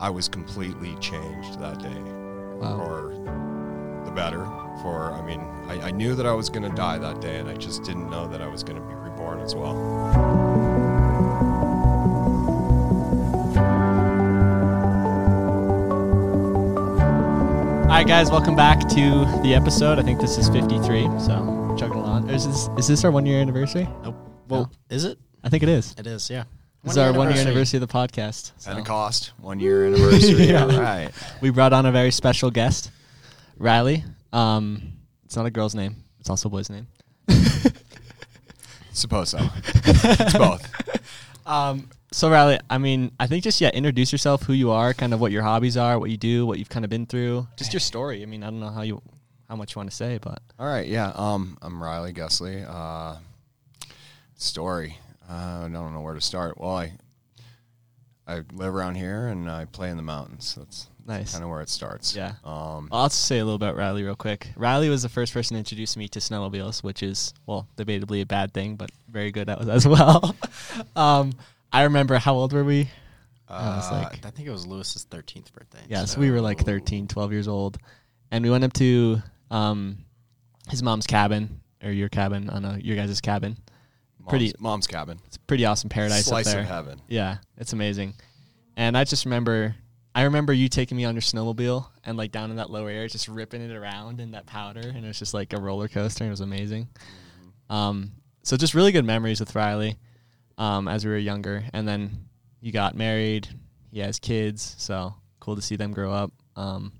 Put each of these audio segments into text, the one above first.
I was completely changed that day Wow. for the better. For I mean, I, I knew that I was going to die that day, and I just didn't know that I was going to be reborn as well. All right, guys, welcome back to the episode. I think this is 53, so we're chugging along. Is this, is this our one year anniversary? Nope. Well, is it? I think it is. It is. Yeah. This is our one year anniversary of the podcast. so Pentecost, one year anniversary. Yeah. All right. We brought on a very special guest, Riley. Um, it's not a girl's name, it's also a boy's name. Suppose so. it's both. Um, so Riley, I mean, I think just yeah, introduce yourself, who you are, kind of what your hobbies are, what you do, what you've kind of been through, just your story. I mean, I don't know how you how much you want to say, but All right, yeah. Um, I'm Riley Gusley. Uh, story. Uh, I don't know where to start. Well, I I live around here and I play in the mountains. That's nice. kind of where it starts. Yeah. Um, I'll just say a little about Riley real quick. Riley was the first person to introduce me to snowmobiles, which is well, debatably a bad thing, but very good as well. um, I remember how old were we? I was uh, like, I think it was Lewis's 13th birthday. yeah, so we were like 13, 12 years old, and we went up to um, his mom's cabin or your cabin on a your guys' cabin. Mom's, pretty- mom's cabin. It's a pretty awesome paradise Slice up there. of heaven. Yeah, it's amazing. And I just remember, I remember you taking me on your snowmobile and like down in that low area, just ripping it around in that powder, and it was just like a roller coaster. and It was amazing. Um, so just really good memories with Riley, um, as we were younger, and then you got married. He has kids, so cool to see them grow up. Um,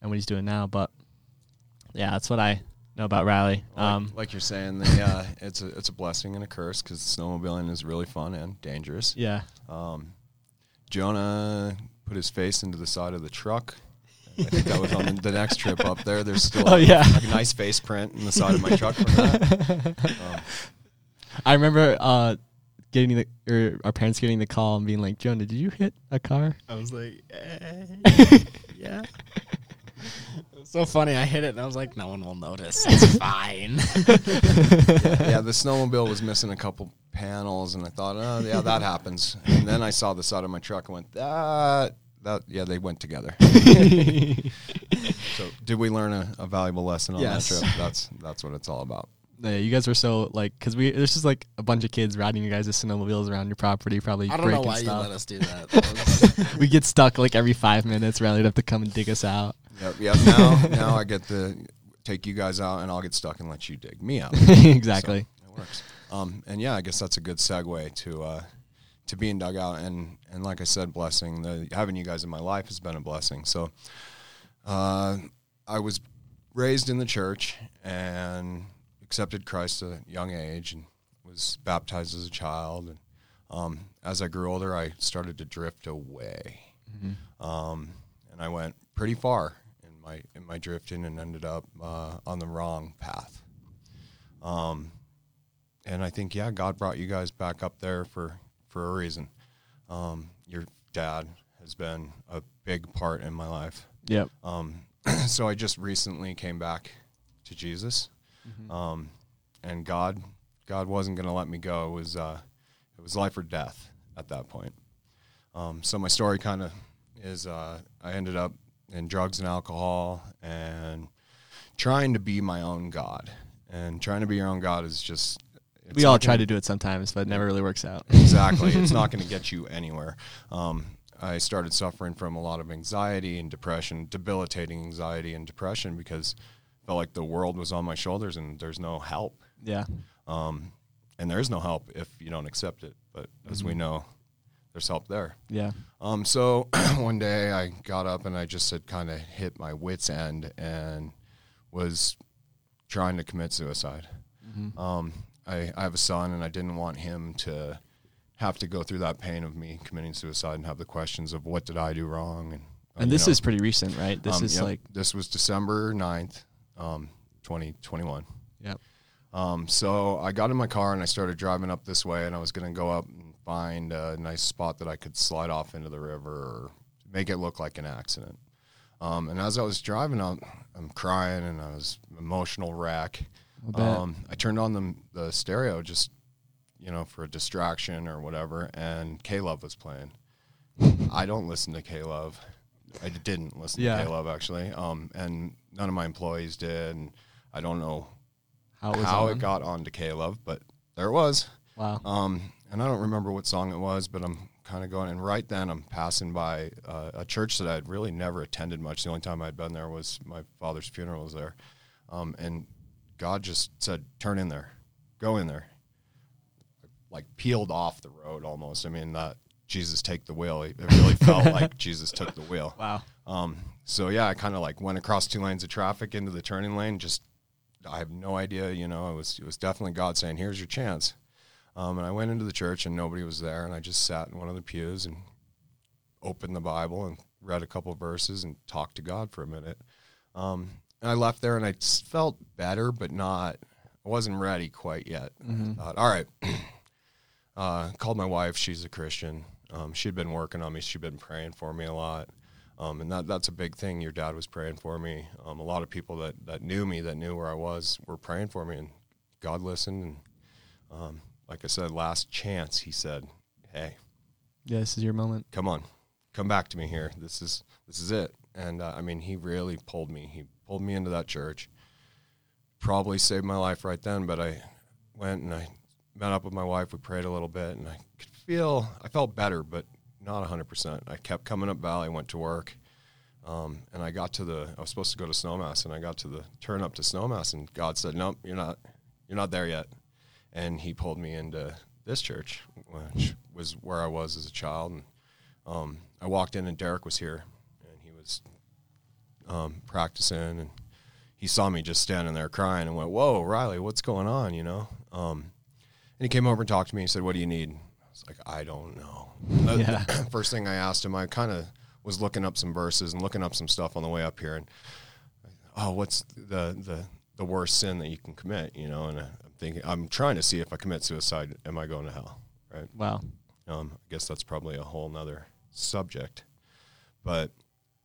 and what he's doing now, but yeah, that's what I know about Riley. Like, Um, like you're saying, the, uh, it's a it's a blessing and a curse because snowmobiling is really fun and dangerous. yeah, Um, Jonah put his face into the side of the truck. I think that was on the, the next trip up there. There's still Oh, a, yeah. like a nice face print in the side of my truck from that. Um, I remember uh, getting the or our parents getting the call and being like, "Jonah, did you hit a car?" I was like, eh, yeah. It was so funny. I hit it and I was like, no one will notice. It's fine. yeah, the snowmobile was missing a couple panels, and I thought, oh yeah, that happens. And then I saw the side of my truck and went, that that yeah, they went together. so did we learn a, a valuable lesson on Yes. that trip? That's that's what it's all about. Yeah, you guys were so like, cause we there's just like a bunch of kids riding your guys' snowmobiles around your property, probably I don't know breaking why you stuff. let us do that. That we get stuck like every five minutes. Riley'd have to come and dig us out. Yep, yep. Now now I get to take you guys out, and I'll get stuck and let you dig me out. exactly. So, it works. Um, and yeah, I guess that's a good segue to uh, to being dug out. And and like I said, blessing the having you guys in my life has been a blessing. So uh, I was raised in the church and accepted Christ at a young age and was baptized as a child. And um, as I grew older, I started to drift away, um, and I went pretty far in my in my drifting and ended up uh, on the wrong path. Um, and I think yeah, God brought you guys back up there for for a reason. Um, your dad has been a big part in my life. Yep. Um, so I just recently came back to Jesus, um, and God God wasn't going to let me go. It was uh, it was life or death at that point. Um, so my story kind of is uh, I ended up in drugs and alcohol and trying to be my own God. And trying to be your own God is just it's we all try gonna- to do it sometimes, but it never really works out. exactly. it's not going to get you anywhere. Um, I started suffering from a lot of anxiety and depression, debilitating anxiety and depression because I felt like the world was on my shoulders and there's no help. Yeah. Um, and there is no help if you don't accept it. But as we know, there's help there. Yeah. Um, so one day I got up and I just had kind of hit my wits end and was trying to commit suicide. Um, I, I have a son and I didn't want him to have to go through that pain of me committing suicide and have the questions of what did I do wrong and uh, And this know, is pretty recent, right? This um, is yep, like, this was December 9th, um, 2021. yep. Um, so I got in my car and I started driving up this way, and I was going to go up and find a nice spot that I could slide off into the river or make it look like an accident. Um, and as I was driving up, I'm crying and I was emotional wreck. Um, I turned on the the stereo just you know for a distraction or whatever, and K Love was playing, I don't listen to K Love. I didn't listen Yeah. to K Love actually, um, and none of my employees did. And I don't know How it how on? it got onto K Love, but there it was. Wow. Um, and I don't remember what song it was, but I'm kind of going. And right then, I'm passing by uh, a church that I'd really never attended much. The only time I'd been there was my father's funeral was there, um, and God just said, "Turn in there, go in there." Like peeled off the road almost. I mean, that Jesus take the wheel. It really felt like Jesus took the wheel. Wow. Um, so yeah, I kind of like went across two lanes of traffic into the turning lane. Just I have no idea. You know, it was it was definitely God saying, "Here's your chance." Um, and I went into the church and nobody was there, and I just sat in one of the pews and opened the Bible and read a couple of verses and talked to God for a minute. Um, and I left there and I felt better, but not. I wasn't ready quite yet. I thought, all right. uh, called my wife. She's a Christian. Um, she'd been working on me. She'd been praying for me a lot. Um, and that, that's a big thing. Your dad was praying for me. Um, a lot of people that, that knew me, that knew where I was, were praying for me. And God listened. And um, like I said, last chance, he said, hey, Yeah, this is your moment. come on, come back to me here. This is this is it. And uh, I mean, he really pulled me. He pulled me into that church. Probably saved my life right then. But I went and I met up with my wife. We prayed a little bit, and I could feel I felt better, but not hundred percent. I kept coming up Valley. Went to work. Um, and I got to the. I was supposed to go to Snowmass, and I got to the turn up to Snowmass, and God said, "Nope, you're not. You're not there yet." And He pulled me into this church, which was where I was as a child. And um, I walked in, and Derek was here, and he was um, practicing, and he saw me just standing there crying, and went, "Whoa, Riley, what's going on?" You know. Um, and he came over and talked to me. He said, "What do you need?" I was like, "I don't know." The- Yeah. First thing I asked him, I kind of was looking up some verses and looking up some stuff on the way up here, and oh, what's the the the worst sin that you can commit? You know, and uh, thinking, I'm trying to see if I commit suicide, am I going to hell? Right. Wow. Um, I guess that's probably a whole nother subject. But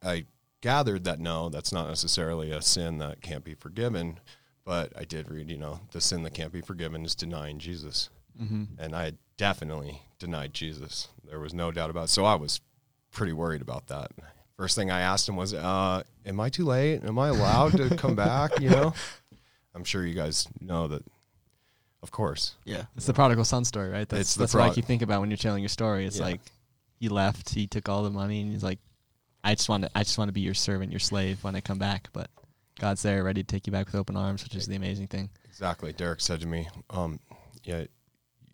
I gathered that no, that's not necessarily a sin that can't be forgiven. But I did read, you know, the sin that can't be forgiven is denying Jesus. Mm-hmm. And I had definitely denied Jesus. There was no doubt about it. So I was pretty worried about that. First thing I asked him was, uh, Am I too late? Am I allowed to come back? You know? I'm sure you guys know that, of course. Yeah. It's the prodigal son story, right? That's, It's the that's what I prod- keep thinking about when you're telling your story. It's Yeah. like he left, he took all the money, and he's like, "I just want to, I just want to be your servant, your slave when I come back." But God's there, ready to take you back with open arms, which is the amazing thing. Exactly. Derek said to me, um, "Yeah,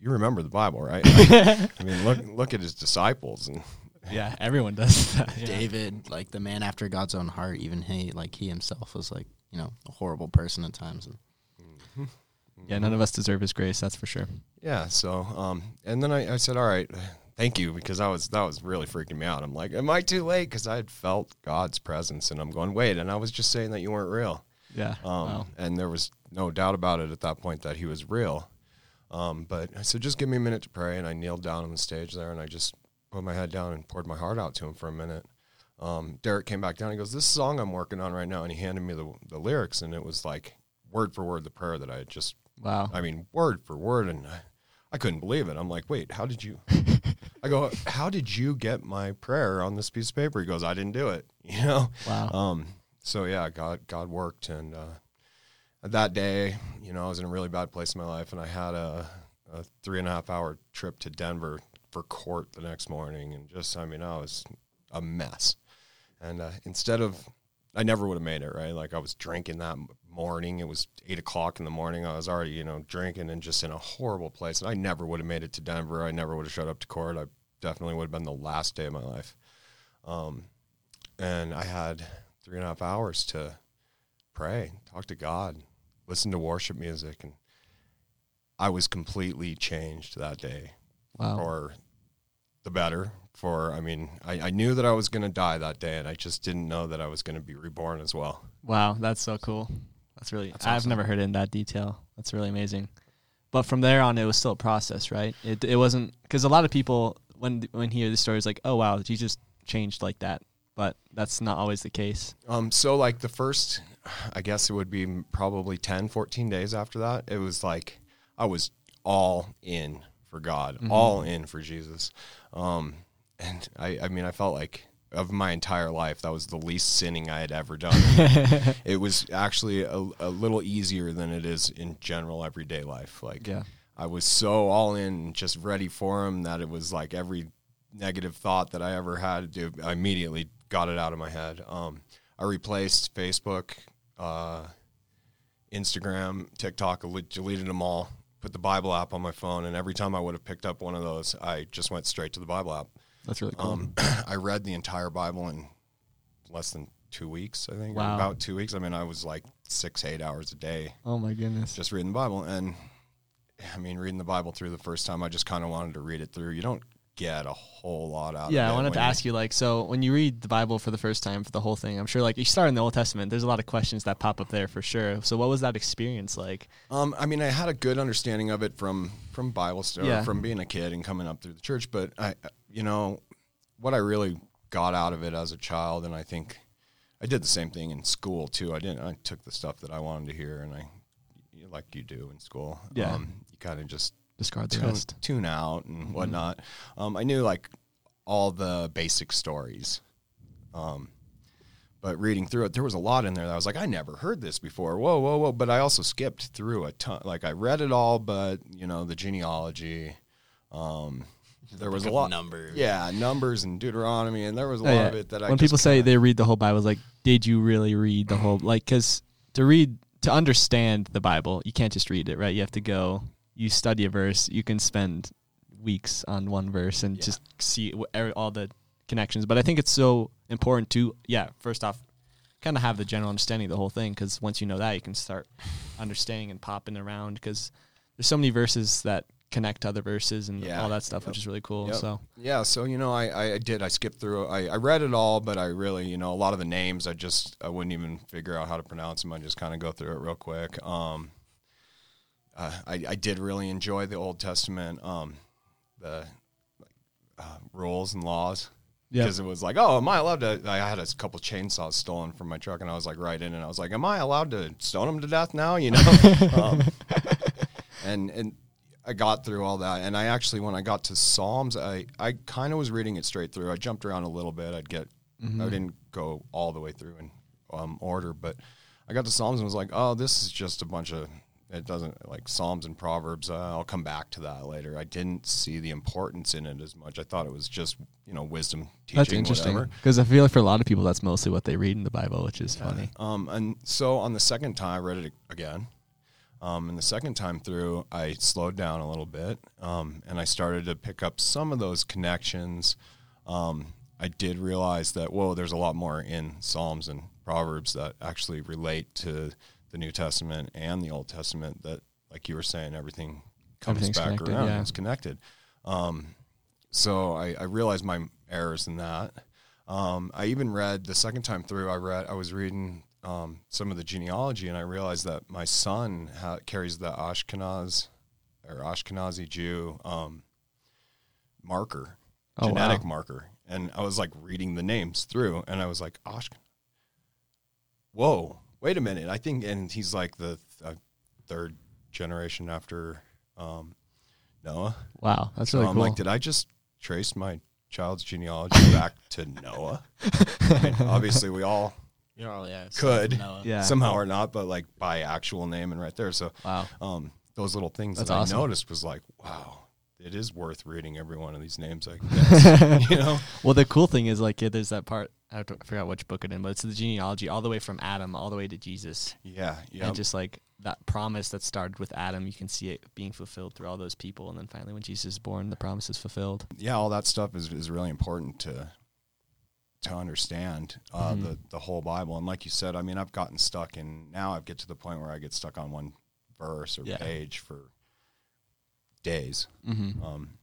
you remember the Bible, right?" I mean, look look at his disciples, and Yeah, everyone does that. Yeah. David, like the man after God's own heart, even he, like he himself was like, you know, a horrible person at times. And Yeah, none of us deserve His grace. That's for sure. yeah. So, um, and then I, I said, "All right, thank you," because I was that was really freaking me out. I'm like, "Am I too late?" Because I had felt God's presence, and I'm going, "Wait," and I was just saying that you weren't real. Yeah. Um, wow. And there was no doubt about it at that point that he was real. Um, but I said, just give me a minute to pray. And I kneeled down on the stage there and I just put my head down and poured my heart out to him for a minute. Um, Derek came back down. He goes, This song I'm working on right now. And he handed me the, the lyrics. And it was like word for word the prayer that I had just, Wow. I mean, word for word. And I, I couldn't believe it. I'm like, Wait, how did you? I go, How did you get my prayer on this piece of paper? He goes, I didn't do it. You know? Wow. Um, so yeah, God, God worked, and uh, that day, you know, I was in a really bad place in my life, and I had a, a three and a half hour trip to Denver for court the next morning, and just, I mean, I was a mess. And uh, instead of, I never would have made it right. Like I was drinking that morning. It was eight o'clock in the morning. I was already, you know, drinking and just in a horrible place. And I never would have made it to Denver. I never would have showed up to court. I definitely would have been the last day of my life. Um, and I had three and a half hours to pray, talk to God, listen to worship music, and I was completely changed that day Wow. for the better. For I mean, I, I knew that I was going to die that day, and I just didn't know that I was going to be reborn as well. Wow, that's so cool. That's really That's I've awesome. never heard it in that detail. That's really amazing. But from there on, it was still a process, right? It it wasn't because a lot of people when when hear the stories like, oh wow, Jesus changed like that, but that's not always the case. Um, so like the first, I guess it would be probably 10, 14 days after that, it was like I was all in for God, all in for Jesus. Um, and I, I mean, I felt like of my entire life, that was the least sinning I had ever done. it was actually a, a little easier than it is in general everyday life. Like, Yeah. I was so all in, just ready for him that it was like every negative thought that I ever had, I immediately got it out of my head. Um, I replaced Facebook, uh, Instagram, TikTok, deleted them all, put the Bible app on my phone, and every time I would have picked up one of those, I just went straight to the Bible app. That's really cool. Um, I read the entire Bible in less than two weeks, I think. Wow. About two weeks. I mean, I was like six, eight hours a day oh my goodness. just reading the Bible. And I mean, reading the Bible through the first time, I just kind of wanted to read it through. You don't get a whole lot out of it. Yeah, I wanted to you- ask you like, so when you read the Bible for the first time for the whole thing, I'm sure like you start in the Old Testament. There's a lot of questions that pop up there for sure. So what was that experience like? Um, I mean, I had a good understanding of it from from Bible study, Yeah. from being a kid and coming up through the church. But I, you know, what I really got out of it as a child, and I think I did the same thing in school too. I didn't. I took the stuff that I wanted to hear, and I, like you do in school. Yeah. Um, you kind of just Discard the tune, rest. tune out and Mm-hmm. whatnot. Um, I knew like all the basic stories. Um, but reading through it, there was a lot in there that I was like, I never heard this before. Whoa, whoa, whoa! But I also skipped through a ton. Like I read it all, but you know the genealogy. Um, there was a Book of lot. numbers. Yeah, numbers and Deuteronomy, and there was a Oh, lot yeah. of it that I. when just people say kinda- they read the whole Bible, it's like, did you really read the whole? Like, because to read, to understand the Bible, you can't just read it, right? You have to go, you study a verse. You can spend weeks on one verse and Yeah. just see all the connections. But I think it's so important to, yeah, first off, kind of have the general understanding of the whole thing. Because once you know that, you can start understanding and popping around. Because there's so many verses that connect to other verses and Yeah. all that stuff, Yep. which is really cool. Yep. So Yeah, so you know, I, I, did. I skipped through. I, I read it all, but I really, you know, a lot of the names, I just I wouldn't even figure out how to pronounce them. I just kind of go through it real quick. Um, uh, I I did really enjoy the Old Testament, um, the uh, rules and laws. Because it was like, oh, am I allowed to? I had a couple chainsaws stolen from my truck, and I was like, right in, and I was like, am I allowed to stone them to death now? You know, um, and and I got through all that, and I actually, when I got to Psalms, I I kind of was reading it straight through. I jumped around a little bit. I'd get, I didn't go all the way through in um, order, but I got to Psalms and was like, oh, this is just a bunch of. It doesn't like Psalms and Proverbs. Uh, I'll come back to that later. I didn't see the importance in it as much. I thought it was just you know wisdom teaching. That's interesting because I feel like for a lot of people, that's mostly what they read in the Bible, which is funny. Um, and so on the second time, I read it again. Um, and the second time through, I slowed down a little bit, um, and I started to pick up some of those connections. Um, I did realize that whoa, there's a lot more in Psalms and Proverbs that actually relate to the New Testament and the Old Testament. That, like you were saying, everything comes back around. yeah. It's connected. Um, so I, I realized my errors in that. Um, I even read the second time through. I read. I was reading um, some of the genealogy, and I realized that my son ha- carries the Ashkenaz or Ashkenazi Jew um, marker, Oh, genetic wow. marker, and I was like reading the names through, and I was like, Ash. Whoa! Wait a minute. I think, and he's like the th- uh, third generation after um, Noah. Wow, that's So really I'm cool. like, did I just trace my child's genealogy back to Noah? I mean, obviously, we all You're all, yeah. Could. Yeah. somehow or not, but like by actual name and right there. So, wow. um, those little things That's that awesome. I noticed was like, wow, it is worth reading every one of these names. I guess, you know, Well, the cool thing is like yeah, there's that part. I have to- I forgot which book it in, but it's the genealogy all the way from Adam all the way to Jesus, yeah, yeah. and just like that promise that started with Adam, you can see it being fulfilled through all those people, and then finally when Jesus is born, the promise is fulfilled. yeah, all that stuff is, is really important to to understand uh, Mhm. the the whole Bible. And like you said, I mean, I've gotten stuck and now. I get to the point where I get stuck on one verse or Yeah. page for days. Mm-hmm. Um,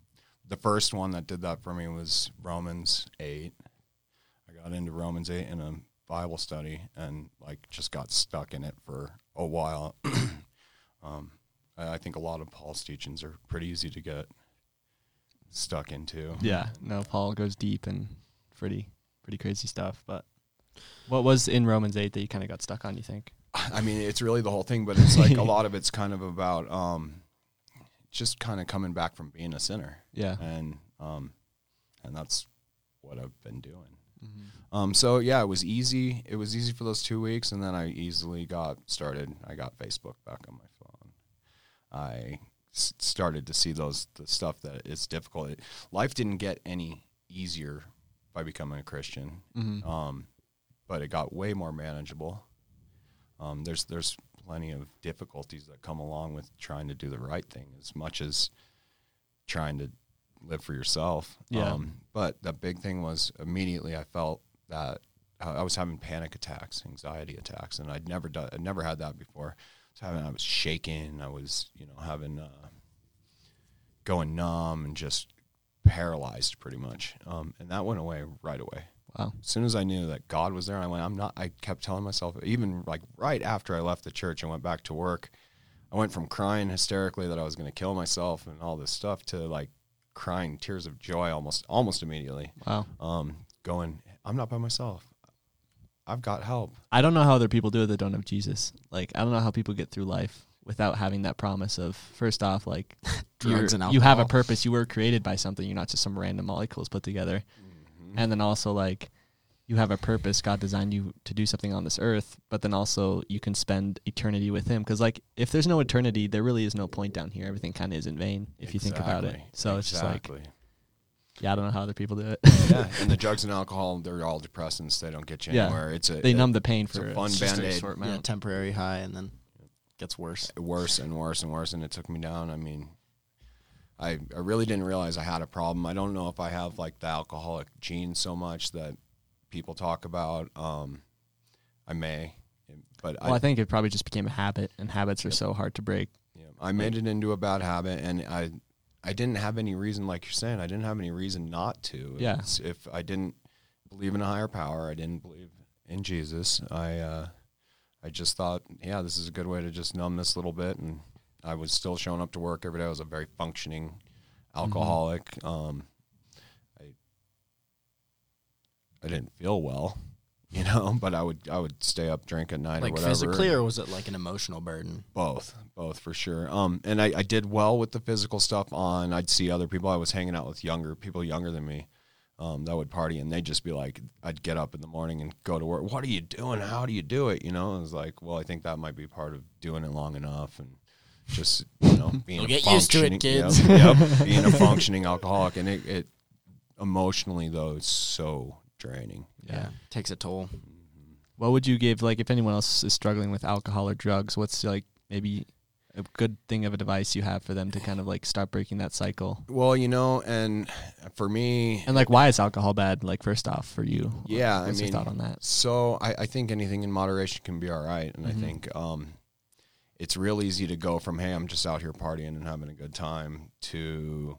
the first one that did that for me was Romans eight. I got into Romans eight in a Bible study and like just got stuck in it for a while. um, I I think a lot of Paul's teachings are pretty easy to get stuck into. Yeah, no, Paul goes deep and pretty pretty crazy stuff. But what was in Romans eight that you kind of got stuck on? You think? I mean, it's really the whole thing, but it's like a lot of it's kind of about um, just kind of coming back from being a sinner, Yeah, and um, and that's what I've been doing. Mm-hmm. Um, so yeah, it was easy. It was easy for those two weeks, and then I easily got started. I got Facebook back on my phone. I s- started to see those the stuff that is difficult. It, life didn't get any easier by becoming a Christian, Mhm. um, but it got way more manageable. Um, there's there's plenty of difficulties that come along with trying to do the right thing, as much as trying to live for yourself. Yeah. Um, but the big thing was immediately I felt that I was having panic attacks, anxiety attacks, and I'd never done, I'd never had that before. I was having, I was shaking. I was, you know, having uh, going numb and just paralyzed pretty much. Um, and that went away right away. Wow. As soon as I knew that God was there, I went, I'm not, I kept telling myself, even like right after I left the church and went back to work, I went from crying hysterically that I was going to kill myself and all this stuff to like crying tears of joy almost, almost immediately. Wow. Um, going, I'm not by myself. I've got help. I don't know how other people do it that don't have Jesus. Like I don't know how people get through life without having that promise of first off, like Drugs you're- and you have a purpose. You were created by something. You're not just some random molecules put together. Mm-hmm. And then also like you have a purpose. God designed you to do something on this earth, but then also you can spend eternity with Him. Because like if there's no eternity, there really is no point down here. Everything kind of is in vain if you think about it. Exactly. So it's just like yeah, I don't know how other people do it. yeah, and the drugs and alcohol, they're all depressants. They don't get you Yeah. anywhere. It's a they it- numb the pain for a fun Band-Aid. short Yeah, temporary high, and then gets worse. worse and worse and worse, and it took me down. I mean, I I really didn't realize I had a problem. I don't know if I have like the alcoholic gene so much that people talk about. Um, I may, but Well, I I, think it probably just became a habit, and habits are so hard to break. yeah, I made it into a bad habit, and I I didn't have any reason, like you're saying, I didn't have any reason not to. Yeah. It's- if I didn't believe in a higher power, I didn't believe in Jesus. I uh, I just thought, yeah, this is a good way to just numb this little bit, and I was still showing up to work every day. I was a very functioning alcoholic. Um, I I didn't feel well, you know, but I would I would stay up, drink at night, or Like whatever. physically, or was it like an emotional burden? Both, both for sure. Um, and I, I did well with the physical stuff on. I'd see other people. I was hanging out with younger people, younger than me, um, that would party, and they'd just be like, I'd get up in the morning and go to work. What are you doing? How do you do it? You know, I was like, well, I think that might be part of doing it long enough and just you know being You'll a get used to it, kids. Yep, yep, being a functioning alcoholic, and it, it emotionally though it's so draining. Yeah. takes a toll. What would you give like if anyone else is struggling with alcohol or drugs? What's like maybe a good thing of a device you have for them to kind of like start breaking that cycle? Well, you know, and for me, And like, why is alcohol bad? Like, first off, for you, Yeah, I what's mean, your thought on that? So I, I think anything in moderation can be all right, and Mhm. I think um, it's real easy to go from hey, I'm just out here partying and having a good time to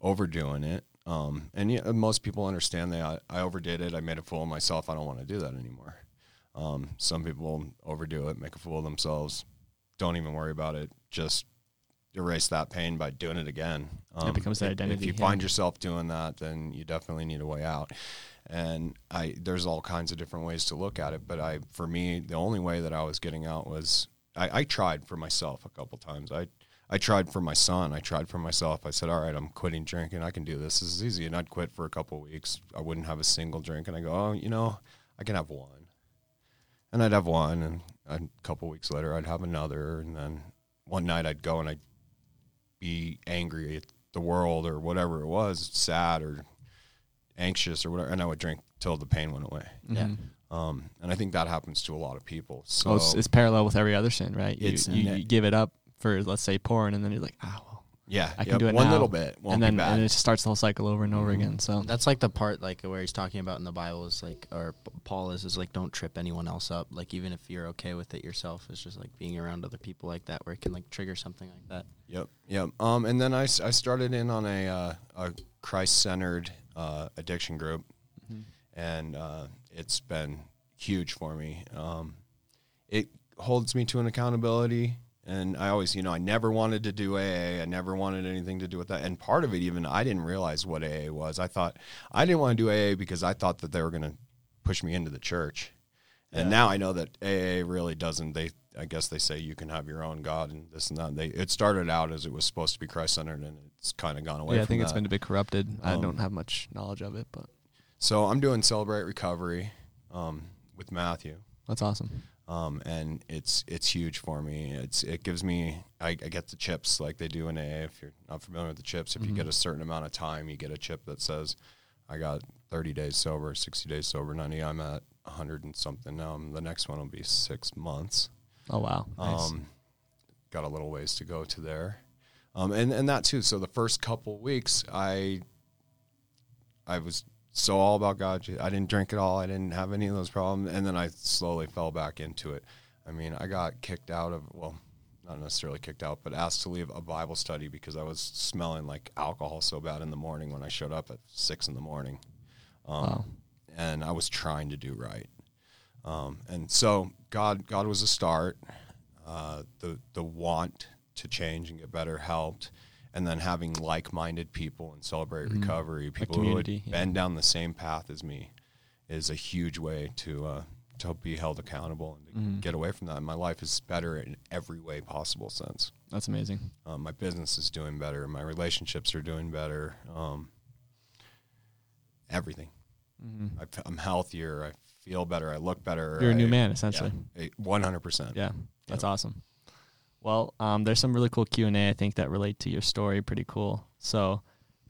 overdoing it. Um, and yeah, most people understand that I, I overdid it. I made a fool of myself. I don't want to do that anymore. Um, some people overdo it, make a fool of themselves, don't even worry about it. Just erase that pain by doing it again. Um, becomes their if- If you yeah. find yourself doing that, then you definitely need a way out and I there's all kinds of different ways to look at it. But I, for me, the only way that I was getting out was I, I tried for myself a couple times. I I tried for my son. I tried for myself. I said, all right, I'm quitting drinking. I can do this. This is easy. And I'd quit for a couple weeks. I wouldn't have a single drink, and I go, oh, you know, I can have one, and I'd have one, and a couple weeks later, I'd have another, and then one night I'd go and I'd be angry at the world or whatever it was, sad or anxious or whatever, and I would drink till the pain went away. Yeah. Mhm. Um, and I think that happens to a lot of people. So Oh, it's, it's parallel with every other sin, right? You, It's you, you give it up for let's say porn, and then you're like, ah, well, yeah, I can yep, do it one now. little bit, won't and then be bad. and it just starts the whole cycle over and over Mhm. again. So That's like the part like where he's talking about in the Bible is like, or P- Paul is is like, don't trip anyone else up. Like even if you're okay with it yourself, it's just like being around other people like that where it can like trigger something like that. Yep, yep. Um, and then I, s- I started in on a uh, a Christ centered uh, addiction group, Mhm. and uh, it's been huge for me. Um, it holds me to an accountability, and I always, you know, I never wanted to do AA. I never wanted anything to do with that. And part of it, even I didn't realize what AA was. I thought I didn't want to do AA because I thought that they were going to push me into the church. And Yeah. now I know that AA really doesn't. They, I guess they say you can have your own God and this and that. They, it started out as it was supposed to be Christ centered, and it's kind of gone away. yeah, I think it's been a bit corrupted. I Um, don't have much knowledge of it, but so I'm doing Celebrate Recovery um, with Matthew. That's awesome. Um, and it's it's huge for me. It's it gives me I, I get the chips like they do in AA. If you're not familiar with the chips, if you get a certain amount of time, you get a chip that says I got 30 days sober, 60 days sober, 90. I'm at 100 and something. Um, the next one will be six months. Oh wow. Nice. Um, got a little ways to go to there, um, and and that too. So the first couple weeks, I I was so all about God. I didn't drink at all. I didn't have any of those problems, and then I slowly fell back into it. I mean, I got kicked out of well, not necessarily kicked out, but asked to leave a Bible study because I was smelling like alcohol so bad in the morning when I showed up at six in the morning, um, Wow. and I was trying to do right. Um, and so God, God was a start. Uh, the the want to change and get better helped, and then having like-minded people and celebrate recovery, people who community, yeah. been down the same path as me, is a huge way to uh, to be held accountable and to Mm-hmm. get away from that. And my life is better in every way possible since. That's amazing. Um, my business is doing better. My relationships are doing better. Um, everything. Mm-hmm. I, am healthier. I feel better. I look better. You're a new man, essentially. One hundred percent. Yeah, that's awesome. Well, um, there's some really cool Q and A I think that relate to your story. Pretty cool. So,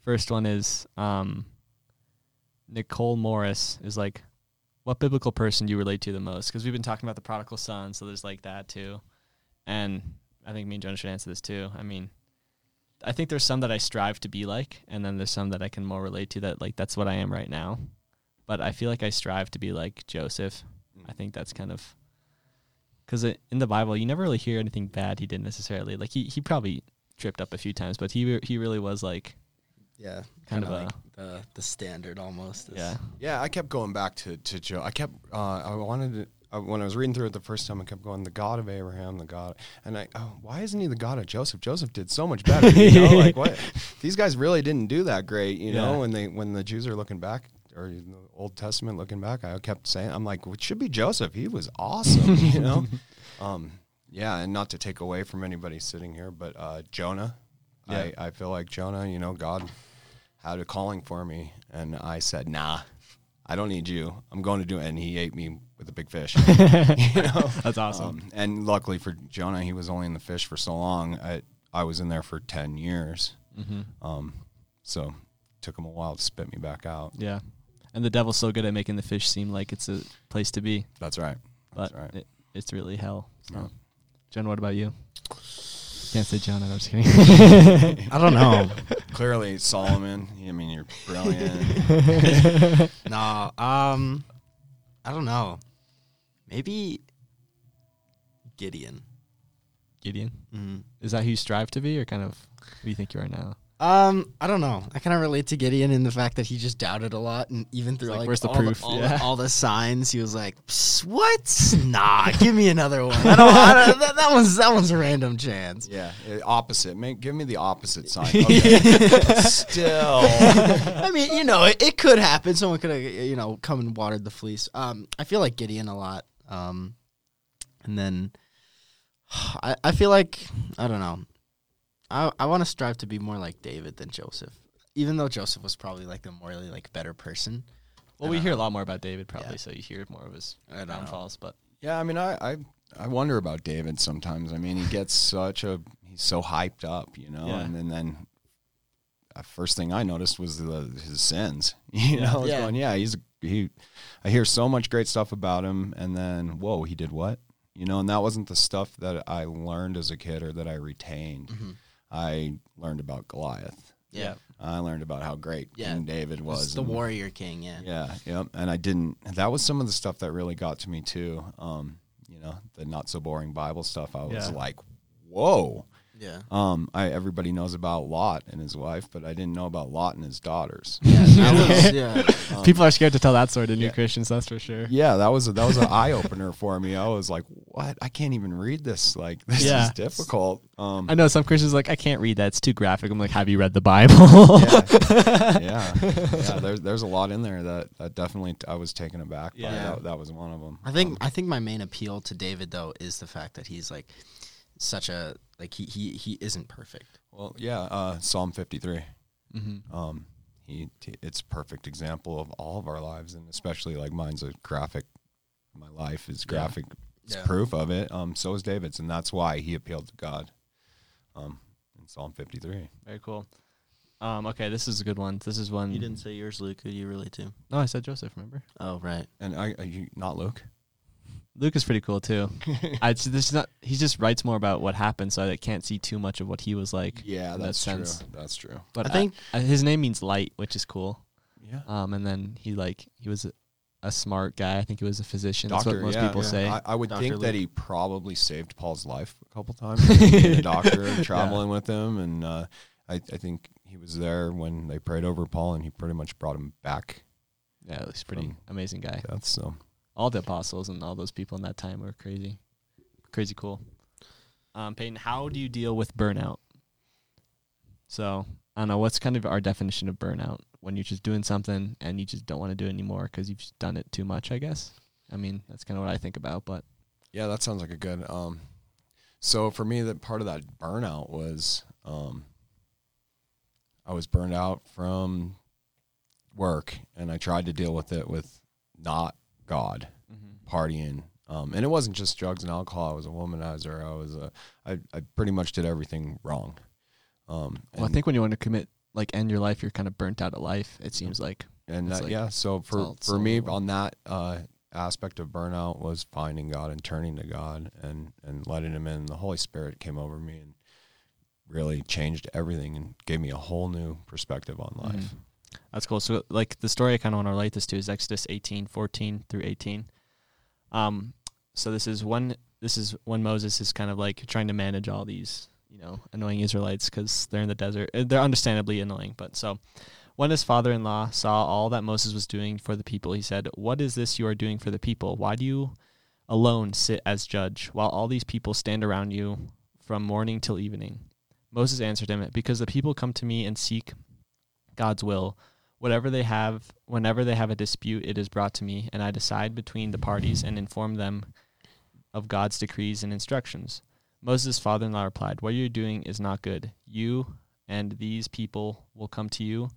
first one is um, Nicole Morris is like, what biblical person do you relate to the most? Because we've been talking about the prodigal son, so there's like that too. And I think me and Jonah should answer this too. I mean, I think there's some that I strive to be like, and then there's some that I can more relate to that like that's what I am right now. But I feel like I strive to be like Joseph. I think that's kind of because in the Bible you never really hear anything bad he did necessarily. Like he, he probably tripped up a few times, but he he really was like Yeah, Kind kinda of a- the the standard almost. is- yeah Yeah, I kept going back to to Joe. I kept uh, I wanted to. Uh, when I was reading through it the first time, I kept going, "The God of Abraham, the God," and I, oh, why isn't he the God of Joseph? Joseph did so much better. You know, like what? These guys really didn't do that great. You know, when they when the Jews are looking back or in the Old Testament looking back, I kept saying, "I'm like, well, it should be Joseph. He was awesome." You know, um, yeah, and not to take away from anybody sitting here, but uh, Jonah, Yeah. I I feel like Jonah. You know, God had a calling for me, and I said, "Nah." I don't need you. I'm going to do it. And he ate me with a big fish. you know? that's awesome. Um, and luckily for Jonah, he was only in the fish for so long. I, I was in there for 10 years. mm-hmm. Um, so took him a while to spit me back out. Yeah, and the devil's so good at making the fish seem like it's a place to be, That's right. but That's right. it, it's really hell. So. Yeah. Jen, what about you? Can't say John. I'm just kidding. I don't know. Clearly, Solomon, I mean, you're brilliant. no, um, I don't know. Maybe Gideon. Gideon. Mm-hmm. Is that who you strive to be, or kind of who you think you are now? Um, I don't know. I kind of relate to Gideon in the fact that he just doubted a lot, and even through like, like, where's the all, proof? The, all, Yeah. the, all the signs, he was like, "Psst, "What? Nah, give me another one. I don't. I don't that, that one's that one's a random chance." yeah. uh, Opposite. Make, give me the opposite sign. Okay. Still. I mean, you know, it, it could happen. Someone could have, you know, come and watered the fleece. Um, I feel like Gideon a lot. Um, and then I, I feel like I don't know. I I want to strive to be more like David than Joseph, even though Joseph was probably like the morally like better person. Well, we don't hear a lot more about David, probably, Yeah. so you hear more of his I don't know. downfalls. But Yeah, I mean, I, I I wonder about David sometimes. I mean, he gets such a he's so hyped up, you know, Yeah. and then then uh, first thing I noticed was the, his sins. You know, I Yeah. going, yeah, he's he. I hear so much great stuff about him, and then whoa, he did what? You know, and that wasn't the stuff that I learned as a kid or that I retained. Mhm. I learned about Goliath. Yeah, I learned about how great Yeah. King David was was. the and- warrior king. Yeah, yeah, yep. And I didn't. That was some of the stuff that really got to me too. Um, you know, the not so boring Bible stuff. I was Yeah. like, whoa. Yeah. Um, I everybody knows about Lot and his wife, but I didn't know about Lot and his daughters. Yeah, was, yeah. Um, people are scared to tell that story to new yeah. Christians. That's for sure. Yeah, that was a, that was an eye opener for me. I was like, what? I can't even read this. Like, this Yeah. is difficult. Um, I know some Christians are like I can't read that; it's too graphic. I'm like, have you read the Bible? yeah, yeah, yeah. There's there's a lot in there that, that definitely I was taken aback by. Yeah. That, that was one of them. I think I think my main appeal to David though is the fact that he's like such a like he he he isn't perfect. Well, yeah. Uh, Psalm 53. mm-hmm. Um, he it's perfect example of all of our lives, and especially like mine's a graphic. My life is Yeah. graphic it's Yeah. proof of it. Um, so is David's, and that's why he appealed to God. Um, in Psalm 53. Very cool. Um, okay, this is a good one. This is one. You didn't say yours, Luke. You really too. No, I said Joseph. Remember? Oh, right. And I, are you not Luke? Luke is pretty cool too. I this is not. He just writes more about what happened, so I can't see too much of what he was like. Yeah, in that that's true. That's true. But I think- uh, his name means light, which is cool. Yeah. Um, and then he like he was a, a smart guy. I think he was a physician. That's what most yeah, people yeah. say. I, I would Dr. think that he probably saved Paul's life a couple times. Being a doctor, traveling with him, and uh, I, I think he was there when they prayed over Paul, and he pretty much brought him back. yeah, he's pretty amazing guy. That's so. All the apostles and all those people in that time were crazy, crazy cool. Um, Peyton, how do you deal with burnout? So I don't know. What's kind of our definition of burnout when you're just doing something and you just don't want to do it anymore because you've done it too much? I guess. I mean, that's kind of what I think about. But Yeah, that sounds like a good. Um, so for me, that part of that burnout was um, I was burned out from work, and I tried to deal with it with not God, partying, um, and it wasn't just drugs and alcohol. I was a womanizer. I was a. I, I pretty much did everything wrong. Um, well, I think when you want to commit, like end your life, you're kind of burnt out of life. It seems like. and that, like- yeah so for all- for me on that uh aspect of burnout was finding god and turning to god and and letting him in the holy spirit came over me and really changed everything and gave me a whole new perspective on life Mhm. That's cool. So like the story I kind of want to relate this to is Exodus 18, 14 through 18. Um, so this is one, this is when Moses is kind of like trying to manage all these, you know, annoying Israelites because they're in the desert. Uh, They're understandably annoying, but so when his father-in-law saw all that Moses was doing for the people, he said, "What is this you are doing for the people? Why do you alone sit as judge while all these people stand around you from morning till evening?" Moses answered him, "Because the people come to me and seek God's will. Whatever they have, whenever they have a dispute, it is brought to me, and I decide between the parties and inform them of God's decrees and instructions. Moses' father in law replied, What you're doing is not good. You and these people will come to you,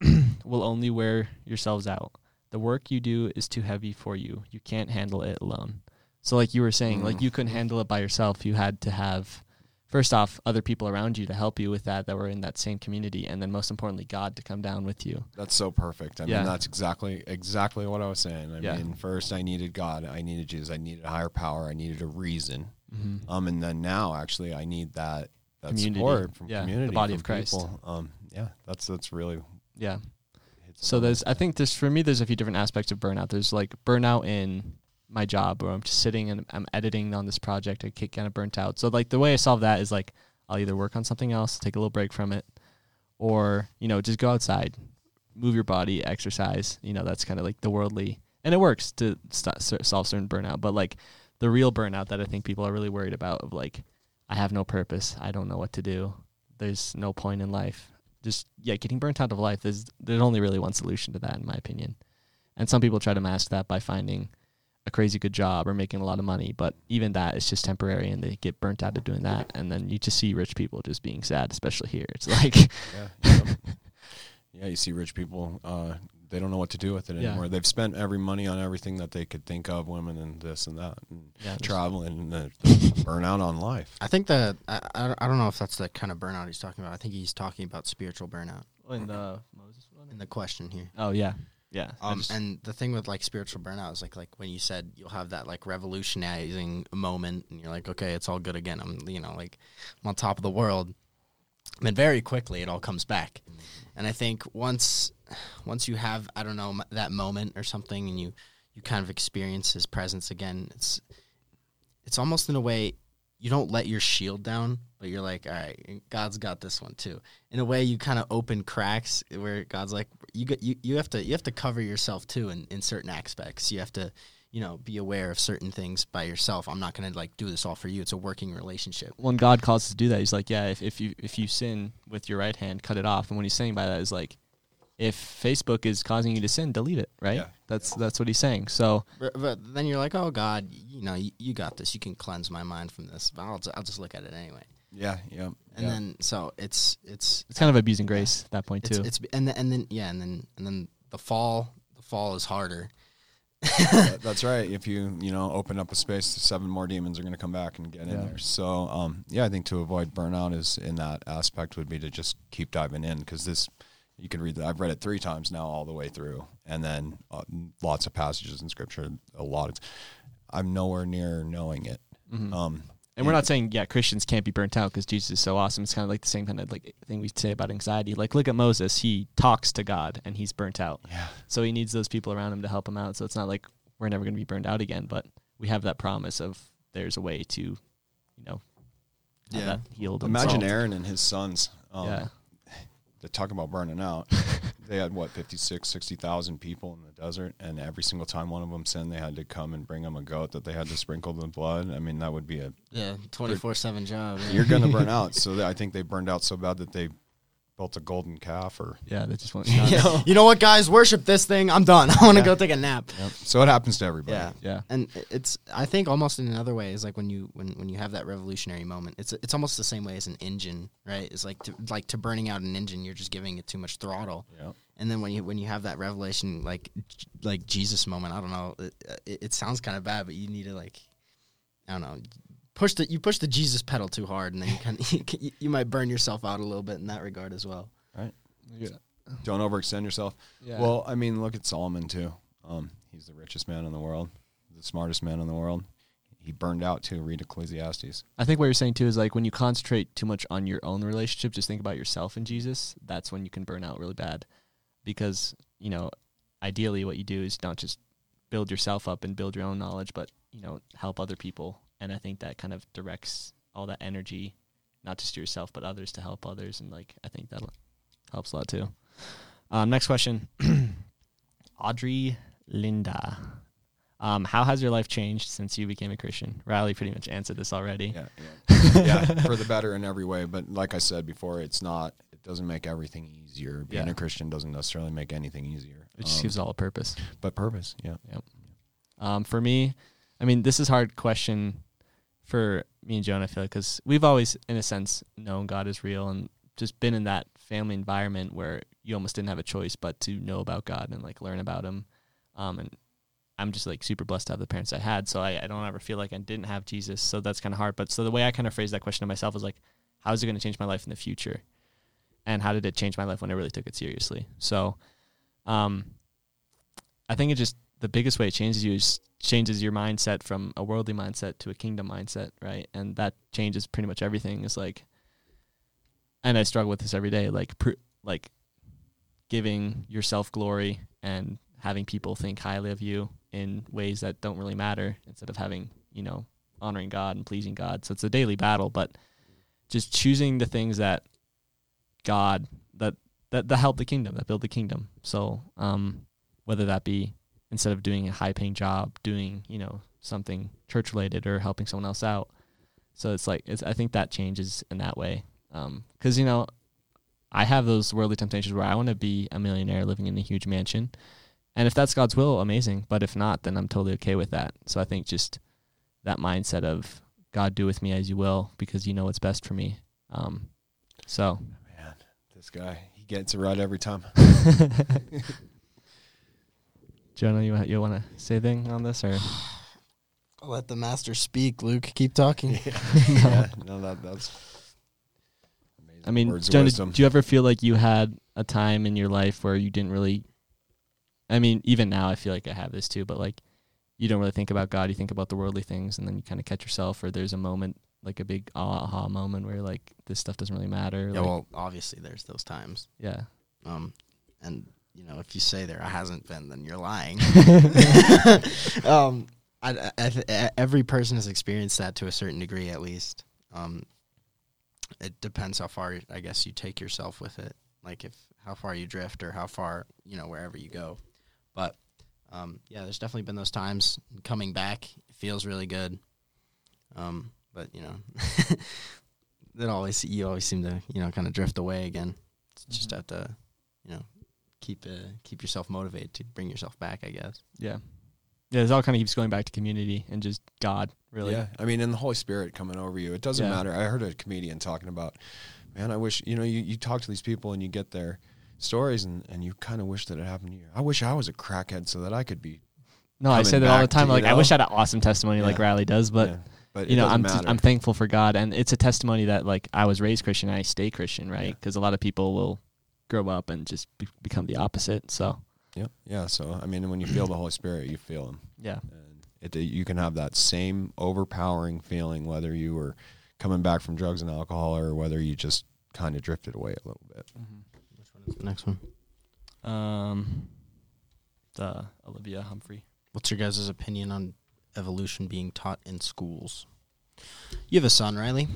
will only wear yourselves out. The work you do is too heavy for you. You can't handle it alone. So, like you were saying, like Mm. you couldn't handle it by yourself. You had to have first off other people around you to help you with that that were in that same community and then most importantly god to come down with you that's so perfect i Yeah. mean that's exactly exactly what i was saying i Yeah. mean first i needed god i needed jesus i needed a higher power i needed a reason mm-hmm. um and then now actually i need that that Community. support from Yeah, the community body from of Christ. people. um yeah that's that's really yeah so there's i think there's for me there's a few different aspects of burnout there's like burnout in my job where i'm just sitting and i'm editing on this project i get kind of burnt out. So like the way i solve that is like i'll either work on something else take a little break from it or you know just go outside move your body exercise you know that's kind of like the worldly and it works to st- solve certain burnout but like the real burnout that i think people are really worried about of like i have no purpose i don't know what to do there's no point in life. Just yeah getting burnt out of life there's there's only really one solution to that in my opinion. And some people try to mask that by finding a crazy good job or making a lot of money but even that is just temporary and they get burnt out of doing that and then you just see rich people just being sad especially here it's like Yeah. Yep. yeah, you see rich people, uh, they don't know what to do with it Yeah. anymore. They've spent every money on everything that they could think of, women and this and that, and Yeah, traveling and the, the burnout on life. I think that I, I I don't know if that's the kind of burnout he's talking about. I think he's talking about spiritual burnout in the Moses one in the question here. oh yeah yeah Um, just- and the thing with like spiritual burnout is like like when you said you'll have that like revolutionizing moment, and you're like, okay, it's all good again. I'm you know like I'm on top of the world. And then very quickly it all comes back, and I think once once you have I don't know that moment or something, and you you kind of experience His presence again, it's it's almost in a way you don't let your shield down, but you're like, all right, God's got this one too. In a way, you kind of open cracks where God's like, you get you, you have to you have to cover yourself too in, in certain aspects. You have to, you know, be aware of certain things by yourself. I'm not gonna like do this all for you. It's a working relationship. when God calls us to do that, He's like, yeah, if, if you if you sin with your right hand, cut it off. And what He's saying by that is like, if Facebook is causing you to sin, delete it. Right? Yeah. That's that's what He's saying. So But, but then you're like, oh God, you know, you, you got this. You can cleanse my mind from this. But I'll, I'll just look at it anyway. Yeah, yeah. and yeah. then so it's it's It's kind of abusing grace at that point too. it's and then, and then yeah, and then and then the fall the fall is harder. That's right. If you you know open up a space, seven more demons are going to come back and get in there. So um, yeah, I think to avoid burnout is in that aspect would be to just keep diving in because this you can read that. I've read it three times now all the way through, and then uh, lots of passages in scripture. A lot of I'm nowhere near knowing it. Mhm. Um, And we're not saying yeah Christians can't be burnt out because Jesus is so awesome. It's kind of like the same kind of like thing we say about anxiety. Like look at Moses, he talks to God and he's burnt out, yeah, so he needs those people around him to help him out. So it's not like we're never going to be burned out again, but we have that promise of there's a way to, you know, have Yeah. that healed. imagine solved. Aaron and his sons. Um, yeah, to talk about burning out. they had what 56 60,000 people in the desert and every single time one of them sinned they had to come and bring them a goat that they had to sprinkle the blood. I mean that would be a Yeah, twenty four seven job. yeah. you're going to burn out. So I think they burned out so bad that they built a golden calf or yeah, they just want. Yeah. You know what, guys? Worship this thing. I'm done. I want to Yeah. go take a nap. So it happens to everybody. Yeah. yeah, and it's I think almost in another way is like when you when when you have that revolutionary moment. It's it's almost the same way as an engine, right? It's like to, like to burning out an engine, you're just giving it too much throttle. Yeah. And then when you when you have that revelation, like like Jesus moment, I don't know, it, it, it sounds kind of bad, but you need to like, I don't know, push the you push the Jesus pedal too hard, and then you kind of you, you might burn yourself out a little bit in that regard as well. Right. Yeah. Don't overextend yourself. Yeah. Well, I mean, look at Solomon too. Um, he's the richest man in the world, the smartest man in the world. He burned out too. Read Ecclesiastes. I think what you're saying too is like when you concentrate too much on your own relationship, just think about yourself and Jesus. That's when you can burn out really bad, because you know, ideally, what you do is not just build yourself up and build your own knowledge, but you know, help other people. And I think that kind of directs all that energy, not just to yourself but others to help others. And like I think that helps a lot too. Um, next question, Audrey Linda. Um, how has your life changed since you became a Christian? Riley pretty much answered this already. Yeah, yeah, yeah, for the better in every way. But like I said before, it's not. It doesn't make everything easier. Being Yeah. a Christian doesn't necessarily make anything easier. It just Um, gives all a purpose. but purpose, yeah. Um, for me, I mean, this is hard question for me and Joan. I feel because we've always, in a sense, known God is real and just been in that family environment where you almost didn't have a choice but to know about God and like learn about Him. Um, and I'm just like super blessed to have the parents I had, so I, I don't ever feel like I didn't have Jesus. So that's kind of hard. But so the way I kind of phrase that question to myself is like, how is it going to change my life in the future? And how did it change my life when I really took it seriously? So, um, I think it just the biggest way it changes you is changes your mindset from a worldly mindset to a kingdom mindset, right? And that changes pretty much everything. Is like, and I struggle with this every day, like pr- like giving yourself glory and having people think highly of you in ways that don't really matter instead of having you know honoring God and pleasing God. So it's a daily battle, but just choosing the things that God that that that help the kingdom, that build the kingdom. So um, whether that be instead of doing a high paying job, doing, you know, something church related or helping someone else out. So it's like, it's, I think that changes in that way. Um, cause you know, I have those worldly temptations where I want to be a millionaire living in a huge mansion. And if that's God's will, amazing. But if not, then I'm totally okay with that. So I think just that mindset of God do with me as you will, because you know what's best for me. Um, so Man, this guy, he gets it right every time. Jonah, you you want to say a thing on this or? Let the master speak, Luke. Keep talking. yeah, no, that that's. Amazing I mean, words Jonah, do you ever feel like you had a time in your life where you didn't really? I mean, even now, I feel like I have this too, but like, you don't really think about God. You think about the worldly things, and then you kind of catch yourself, or there's a moment, like a big aha moment, where like, this stuff doesn't really matter. yeah, like- well, obviously there's those times. yeah, Um, and you know, if you say there hasn't been, then you're lying. um, I, I, th- every person has experienced that to a certain degree, at least. Um, it depends how far I guess you take yourself with it, like if how far you drift or how far you know wherever you go. But um, yeah, there's definitely been those times. Coming back it feels really good. Um, but you know, that always you always seem to you know kind of drift away again. Just have to you know keep uh, keep yourself motivated to bring yourself back. I guess. yeah. Yeah, it all kind of keeps going back to community and just God, really. Yeah, I mean, and the Holy Spirit coming over you. It doesn't Yeah. matter. I heard a comedian talking about, man, I wish you know you, you talk to these people and you get their stories and, and you kind of wish that it happened to you. I wish I was a crackhead so that I could be. No, I say that all the back to, time. you Like, I wish I had an awesome testimony like Riley does, but yeah. but you know, I'm matter. I'm thankful for God, and it's a testimony that like I was raised Christian, and I stay Christian, right? Yeah. Because a lot of people will grow up and just be- become the opposite. So Yep. Yeah. So I mean, when you feel the Holy Spirit, you feel Him, yeah, and it you can have that same overpowering feeling whether you were coming back from drugs and alcohol or whether you just kind of drifted away a little bit. Which one is the next one? um, the Olivia Humphrey. What's your guys' opinion on evolution being taught in schools? You have a son, Riley.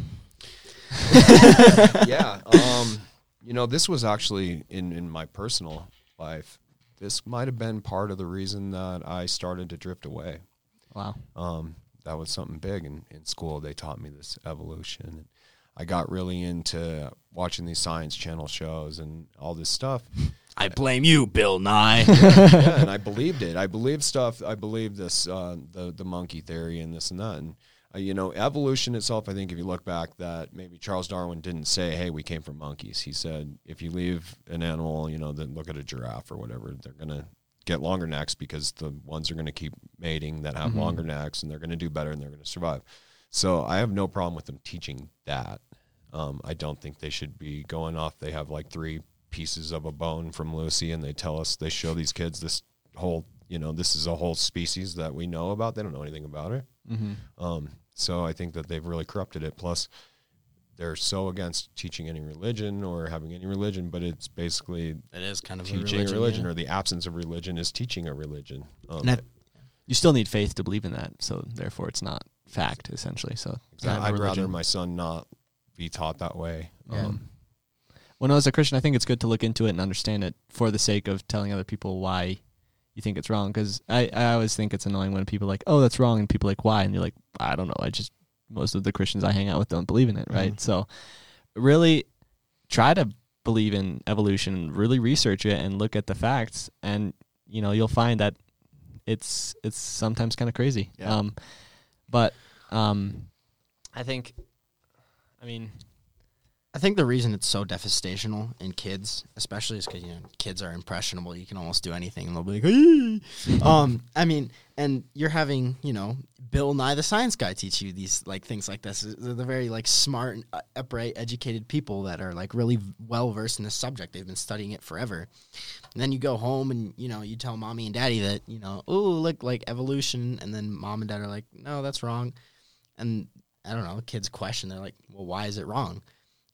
yeah. Um, you know, this was actually in in my personal life. This might have been part of the reason that I started to drift away. Wow. Um, that was something big in, in school. They taught me this evolution. And I got really into watching these science channel shows and all this stuff. I blame you, Bill Nye. yeah, and I believed it. I believed stuff. I believed this, uh, the the monkey theory and this and that. And uh, you know, evolution itself. I think if you look back, that maybe Charles Darwin didn't say, "Hey, we came from monkeys." He said, "If you leave an animal, you know, then look at a giraffe or whatever. They're gonna get longer necks because the ones are gonna keep mating that have Mhm. longer necks, and they're gonna do better and they're gonna survive." So I have no problem with them teaching that. Um, I don't think they should be going off. They have like three pieces of a bone from Lucy, and they tell us they show these kids this whole, you know, this is a whole species that we know about. They don't know anything about it. Mm-hmm. Um, so I think that they've really corrupted it. Plus, they're so against teaching any religion or having any religion, but it's basically it is kind of teaching a a religion, religion, yeah. or the absence of religion is teaching a religion. Um, And I- You still need faith to believe in that, so therefore it's not fact essentially. So it's not a I'd rather my son not be taught that way. Yeah. Um, Well, no, as a Christian, I think it's good to look into it and understand it for the sake of telling other people why you think it's wrong. Because I, I always think it's annoying when people are like, oh, that's wrong, and people are like, why? And you're like, I don't know. I just most of the Christians I hang out with don't believe in it, right? Mhm. So really try to believe in evolution, really research it, and look at the facts, and you know you'll find that it's it's sometimes kind of crazy. Yeah. Um, but um, I think, I mean, I think the reason it's so devastational in kids, especially, is because you know kids are impressionable. You can almost do anything, and they'll be like, um, I mean, and you're having you know Bill Nye the Science Guy teach you these like things like this. They're the very like smart, and uh, upright, educated people that are like really well versed in this subject. They've been studying it forever. And then you go home and you know you tell mommy and daddy that you know oh look like evolution, and then mom and dad are like no that's wrong, and I don't know kids question they're like well why is it wrong,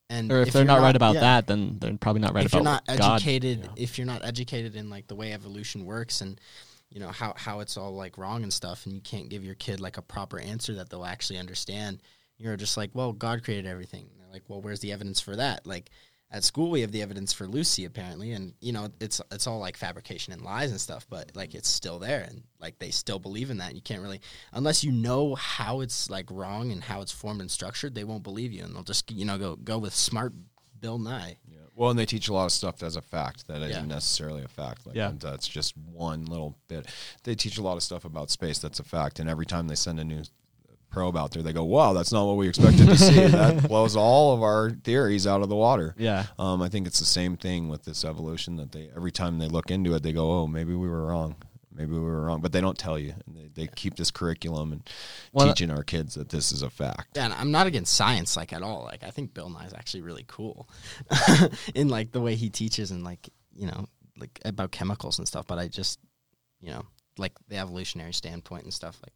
and or if, they're you're not, right about yeah, that, then they're probably not right if about you're not God. educated Yeah. if you're not educated in like the way evolution works and you know how how it's all like wrong and stuff and you can't give your kid like a proper answer that they'll actually understand you're just like well god created everything and they're like well where's the evidence for that like at school we have the evidence for lucy apparently and you know it's it's all like fabrication and lies and stuff but like it's still there and like they still believe in that you can't really unless you know how it's like wrong and how it's formed and structured they won't believe you and they'll just you know go go with smart bill nye Yeah. Well, and they teach a lot of stuff as a fact that Yeah. isn't necessarily a fact. Like Yeah. that's just one little bit. They teach a lot of stuff about space that's a fact, and every time they send a new probe out there, they go, "Wow, that's not what we expected to see." that blows all of our theories out of the water. Yeah. Um, I think it's the same thing with this evolution that they every time they look into it, they go, "Oh, maybe we were wrong." Maybe we were wrong, but they don't tell you. They, they keep this curriculum and Well, teaching our kids that this is a fact. Yeah, and I'm not against science like at all. Like I think Bill Nye is actually really cool in like the way he teaches and like you know like about chemicals and stuff. But I just you know like the evolutionary standpoint and stuff. Like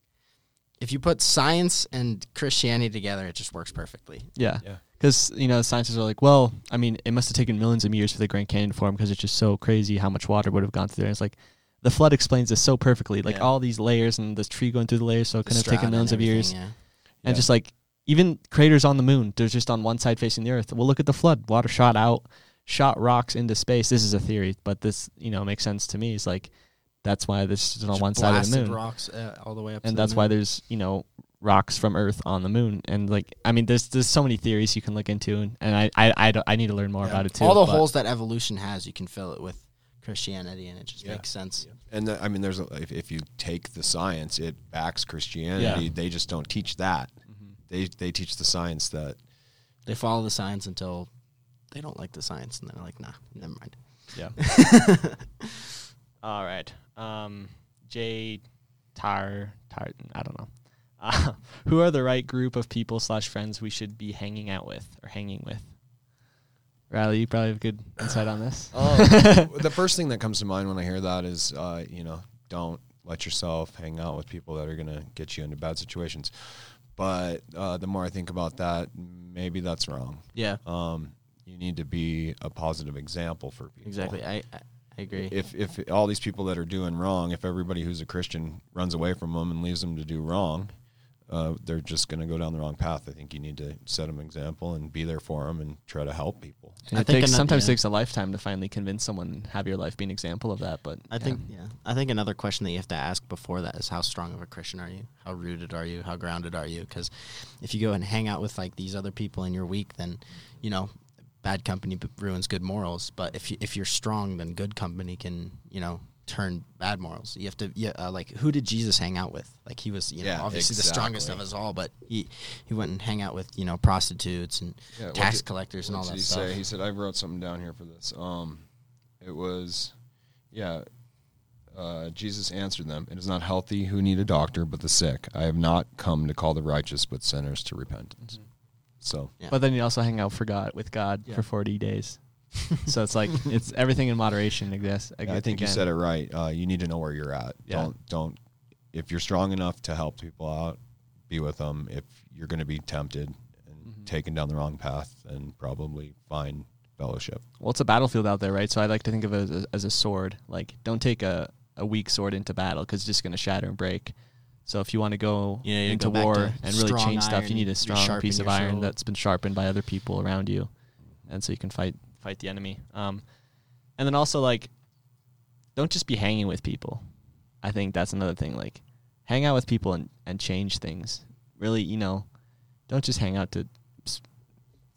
if you put science and Christianity together, it just works perfectly. Yeah. Yeah. Because, you know, scientists are like, well, I mean, it must have taken millions of years for the Grand Canyon to form because it's just so crazy how much water would have gone through there. It's like, the flood explains this so perfectly. Like, Yeah. all these layers and this tree going through the layers, so it The couldn't have taken and millions of years. everything, Yeah. And Yeah. just like, even craters on the moon, they're just on one side facing the earth. Well, look at the flood. Water shot out, shot rocks into space. This is a theory, but this, you know, makes sense to me. It's like, that's why this is on Just one side of the moon rocks uh, all the way up. to and the that's why there's you know rocks from Earth on the moon, and like I mean, there's there's so many theories you can look into, and, and I, I I I need to learn more Yeah. about it too. all the but- holes that evolution has, you can fill it with Christianity, and it just Yeah. makes sense. And the, I mean, there's a, if, if you take the science, it backs Christianity. Yeah. They just don't teach that. They they teach the science that They follow the science until they don't like the science, and they're like, "Nah, never mind." Yeah. All right. Um, Jay Tar Tar. I don't know. Uh, who are the right group of people slash friends we should be hanging out with or hanging with? Riley, you probably have good insight on this. Um, the first thing that comes to mind when I hear that is, uh, you know, don't let yourself hang out with people that are going to get you into bad situations. But uh, the more I think about that, maybe that's wrong. Yeah, Um, you need to be a positive example for people. exactly. I I, I agree. If if all these people that are doing wrong, if everybody who's a Christian runs away from them and leaves them to do wrong, uh, they're just going to go down the wrong path. I think you need to set them an example and be there for them and try to help people. And I it think takes ano- sometimes yeah. takes a lifetime to finally convince someone and have your life be an example of that. But I think yeah. I think another question that you have to ask before that is how strong of a Christian are you? How rooted are you? How grounded are you? Because if you go and hang out with like these other people in your week, then you know bad company ruins good morals. But if you if you're strong, then good company can you know turn bad morals. You have to yeah, uh, like who did Jesus hang out with? Like he was you know Yeah, obviously the strongest of us all, but he he went and hang out with you know prostitutes and Yeah, tax did- collectors and all that did he stuff. say? He said, "I wrote something down here for this." Um, it was, yeah. Uh, Jesus answered them, "It is not healthy who need a doctor, but the sick. I have not come to call the righteous, but sinners to repentance." So, Yeah. but then you also hang out for God with God Yeah. for forty days. so it's like it's everything in moderation. I guess. yeah, I think you said it right. Uh, you need to know where you're at. Yeah. Don't don't. If you're strong enough to help people out, be with them. If you're going to be tempted and Mhm. taken down the wrong path, then probably find fellowship. Well, it's a battlefield out there, right? So I like to think of it as, as a sword. Like, don't take a, a weak sword into battle because it's just going to shatter and break. So if you want to go into go war and really change stuff, you need a strong piece of iron that's been sharpened by other people around you, and so you can fight fight the enemy. Um, and then also like, don't just be hanging with people. I think that's another thing. Like, hang out with people and, and change things. Really, you know, don't just hang out to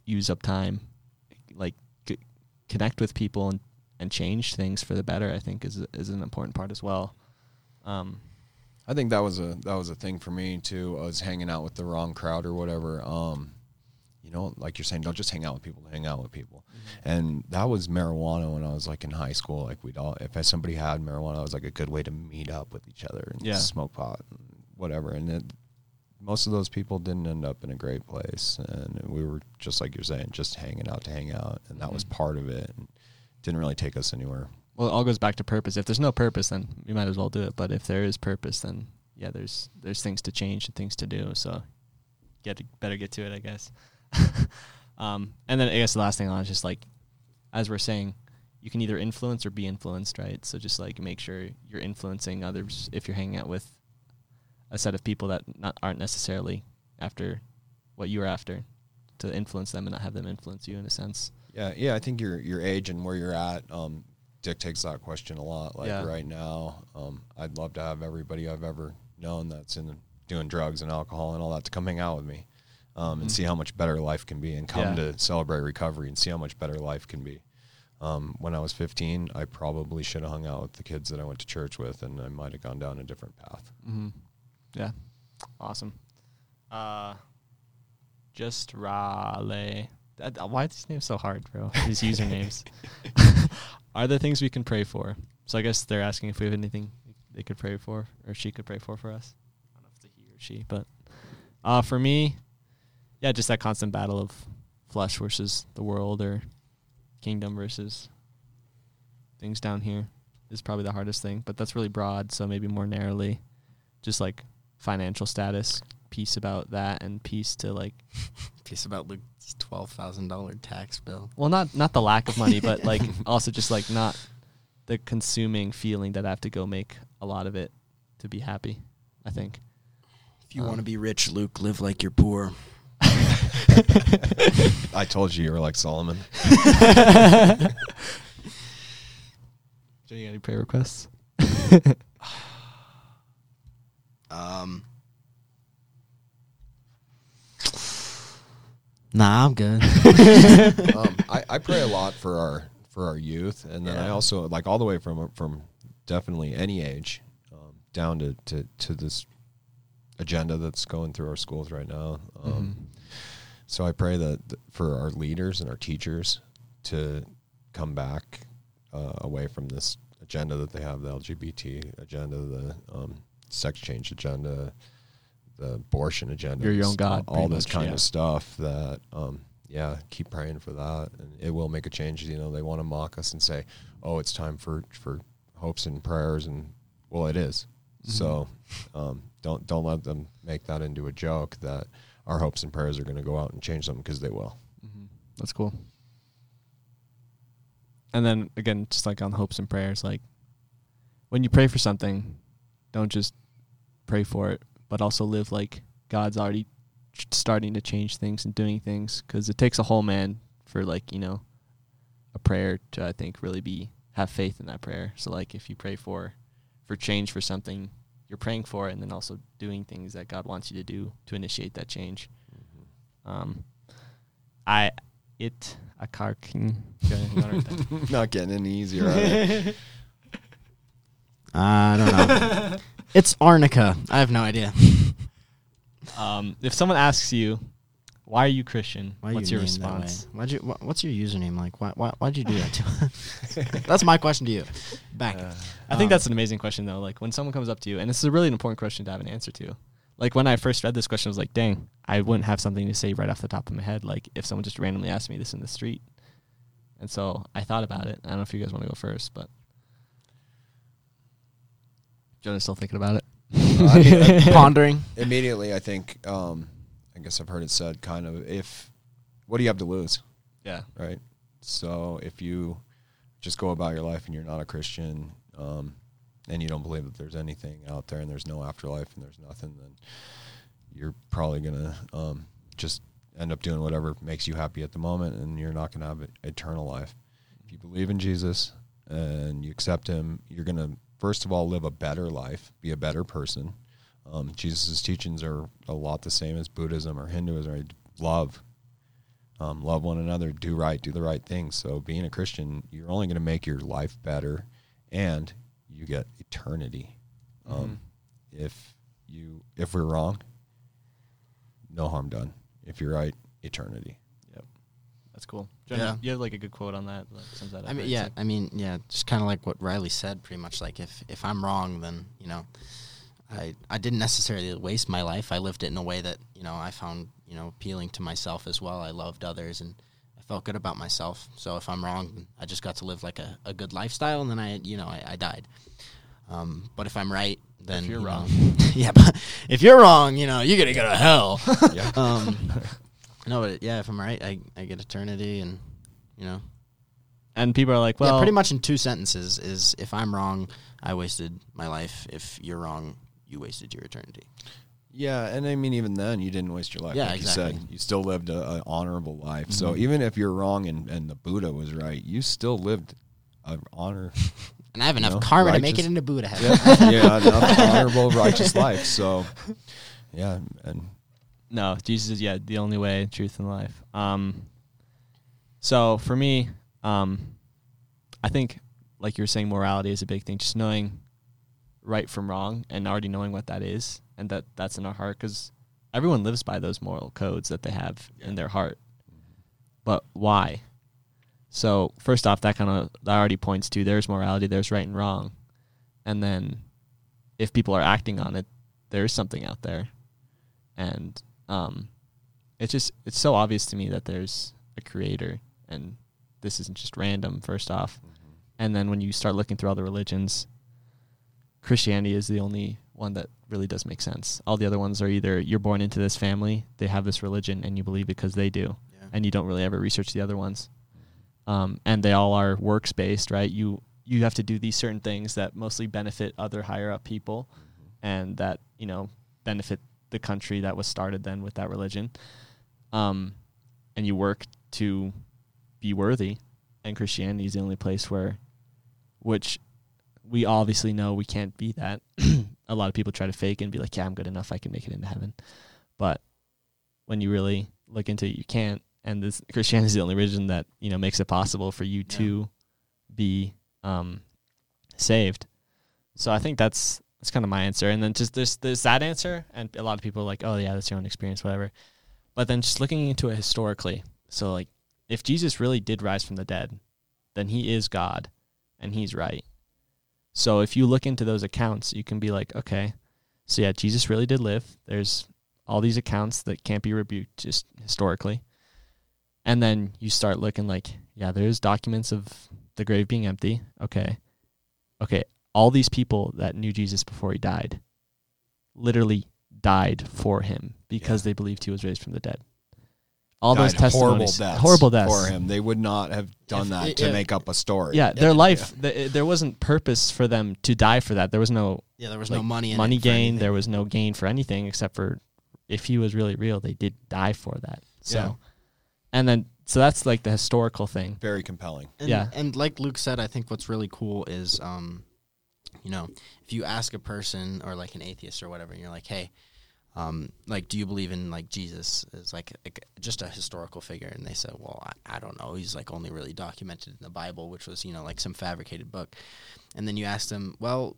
use up time. Like, c- connect with people and, and change things for the better. I think is is an important part as well. Um, I think that was a that was a thing for me too. I was hanging out with the wrong crowd or whatever. Um, you know, like you're saying, don't just hang out with people. Hang out with people. And that was marijuana when I was like in high school. Like we'd all, if somebody had marijuana, it was like a good way to meet up with each other and Yeah. smoke pot, and whatever. And it, most of those people didn't end up in a great place, and we were just like you're saying, just hanging out to hang out, and that was Mhm. part of it. And didn't really take us anywhere. Well, it all goes back to purpose. If there's no purpose, then you might as well do it. But if there is purpose, then yeah, there's there's things to change and things to do. So get better get to it, I guess. um, and then I guess the last thing on is just like, as we're saying, you can either influence or be influenced, right? So just like make sure you're influencing others if you're hanging out with a set of people that not aren't necessarily after what you're after, to influence them and not have them influence you in a sense. Yeah, yeah. I think your your age and where you're at um, dictates that question a lot. Like Yeah. right now, um, I'd love to have everybody I've ever known that's in doing drugs and alcohol and all that to come hang out with me, um, and Mhm. see how much better life can be, and come Yeah. to celebrate recovery and see how much better life can be. Um, when I was 15, I probably should have hung out with the kids that I went to church with, and I might have gone down a different path. Mm-hmm. Yeah, awesome. Uh, just Raleigh. Why is these name so hard, bro? These usernames. are there things we can pray for? So I guess they're asking if we have anything they could pray for, or she could pray for for us. I don't know if it's a he or she, but uh, for me, yeah, just that constant battle of flesh versus the world, or kingdom versus things down here is probably the hardest thing. But that's really broad, so maybe more narrowly, just like financial status, peace about that, and peace to like Piece about Luke's twelve thousand dollar tax bill. well not not the lack of money but like also just like not the consuming feeling that i have to go make a lot of it to be happy i think If you Um, want to be rich, Luke, live like you're poor. I told you you were like Solomon. do you got any prayer requests Um. Nah, I'm good. um, I, I pray a lot for our for our youth, and then I also like all the way from from definitely any age um, down to, to to this agenda that's going through our schools right now. Um, Mhm. So I pray that th- for our leaders and our teachers to come back uh, away from this agenda that they have, the LGBT agenda, the um, sex change agenda, the abortion agenda, You're your own God, all pretty this much, kind yeah. of stuff. That um, yeah, keep praying for that, and it will make a change. You know, they want to mock us and say, "Oh, it's time for for hopes and prayers," and well, it is. Mhm. So um, don't don't let them make that into a joke that our hopes and prayers are going to go out and change something because they will. Mhm. That's cool. And then again, just like on hopes and prayers, like when you pray for something, don't just pray for it, but also live like God's already ch- starting to change things and doing things. Because it takes a whole man for like you know a prayer to I think really be have faith in that prayer. So like if you pray for for change for something, you're praying for it, and then also doing things that God wants you to do to initiate that change. Um, I it a car king. Not getting any easier. are? I don't know. it's Arnica. I have no idea. um, if someone asks you, "Why are you Christian?" Why What's you your named that way? response? Why'd you? Wh- what's your username like? Why? Why? Why'd you do that to us? That's my question to you. Back. Uh, I think Um, that's an amazing question though. Like when someone comes up to you, and this is a really important question to have an answer to. Like when I first read this question, I was like, "Dang, I wouldn't have something to say right off the top of my head." Like if someone just randomly asked me this in the street, and so I thought about it. I don't know if you guys want to go first, but Jonah's still thinking about it. I mean, I- Pondering. immediately, I think. Um, I guess I've heard it said, kind of, if what do you have to lose, yeah. right? So if you just go about your life and you're not a Christian, um, and you don't believe that there's anything out there and there's no afterlife and there's nothing, then you're probably gonna um, just end up doing whatever makes you happy at the moment, and you're not gonna have eternal life. If you believe in Jesus and you accept Him, you're gonna first of all live a better life, be a better person. Um, Jesus' teachings are a lot the same as Buddhism or Hinduism. Right? Love, um, love one another, do right, do the right thing. So being a Christian, you're only going to make your life better, and you get eternity. Um, If you if we're wrong, no harm done. If you're right, eternity. Yep, That's cool. Yeah. you have like a good quote on that. Like, sums that up I mean, very yeah. I mean, yeah. Just kind of like what Riley said. Pretty much like if if I'm wrong, then you know, I I didn't necessarily waste my life. I lived it in a way that you know I found you know appealing to myself as well. I loved others and I felt good about myself. So if I'm wrong, I just got to live like a, a good lifestyle, and then I you know I, I died. Um, but if I'm right, then you're you know- wrong. yeah. But if you're wrong, you know you're gonna go to hell. Yeah. um, no, but yeah, if I'm right, I I get eternity, and you know. And people are like, well, yeah, pretty much in two sentences is if I'm wrong, I wasted my life. If you're wrong, you wasted your eternity. Yeah, and I mean, even then, you didn't waste your life. Yeah, like you said, exactly. you still lived a, a honorable life. So Mhm. even if you're wrong and, and the Buddha was right, you still lived an honor. And I have enough know, karma to make it into Buddha yeah, heaven. yeah, enough honorable, righteous life. So, yeah, and No, Jesus is yeah the only way, truth, and life. Um, so for me, um, I think like you were saying, morality is a big thing. Just knowing right from wrong and already knowing what that is, and that that's in our heart, because everyone lives by those moral codes that they have in their heart. But why? So first off, that kind of that already points to there's morality, there's right and wrong, and then if people are acting on it, there is something out there, and um, it's just it's so obvious to me that there's a creator, and this isn't just random. First off, and then when you start looking through all the religions, Christianity is the only one that really does make sense. All the other ones are either you're born into this family, they have this religion, and you believe because they do, and you don't really ever research the other ones. Um, and they all are works based, right? You you have to do these certain things that mostly benefit other higher up people, and that you know benefit the country that was started then with that religion. Um, and you work to be worthy, and Christianity is the only place where, which we obviously know we can't be that. A lot of people try to fake and be like, "Yeah, I'm good enough. I can make it into heaven," but when you really look into it, you can't. And this Christianity is the only religion that you know makes it possible for you Yeah. to be um, saved. So I think that's that's kind of my answer. And then just there's there's that answer, and a lot of people are like, oh yeah, that's your own experience, whatever. But then just looking into it historically, so like if Jesus really did rise from the dead, then he is God, and he's right. So if you look into those accounts, you can be like, okay, so yeah, Jesus really did live. There's all these accounts that can't be rebuked just historically. And then you start looking like, yeah, there's documents of the grave being empty. Okay. Okay. All these people that knew Jesus before he died literally died for him because Yeah. they believed he was raised from the dead. All Died those testimonies, horrible deaths, horrible deaths for him. They would not have done If- that i- to if- make up a story. Yeah, their Yeah. life. th- there wasn't purpose for them to die for that. There was no Yeah, there was like, no money in money it gain. anything. There was no gain for anything except for if he was really real, they did die for that. So, Yeah. and then so that's like the historical thing. very compelling. And, Yeah. and like Luke said, I think what's really cool is, um, you know, if you ask a person or like an atheist or whatever, and you're like, hey, um, like, do you believe in like Jesus is like, like just a historical figure? And they said, well, I, I don't know. He's like only really documented in the Bible, which was you know like some fabricated book. And then you ask them, well,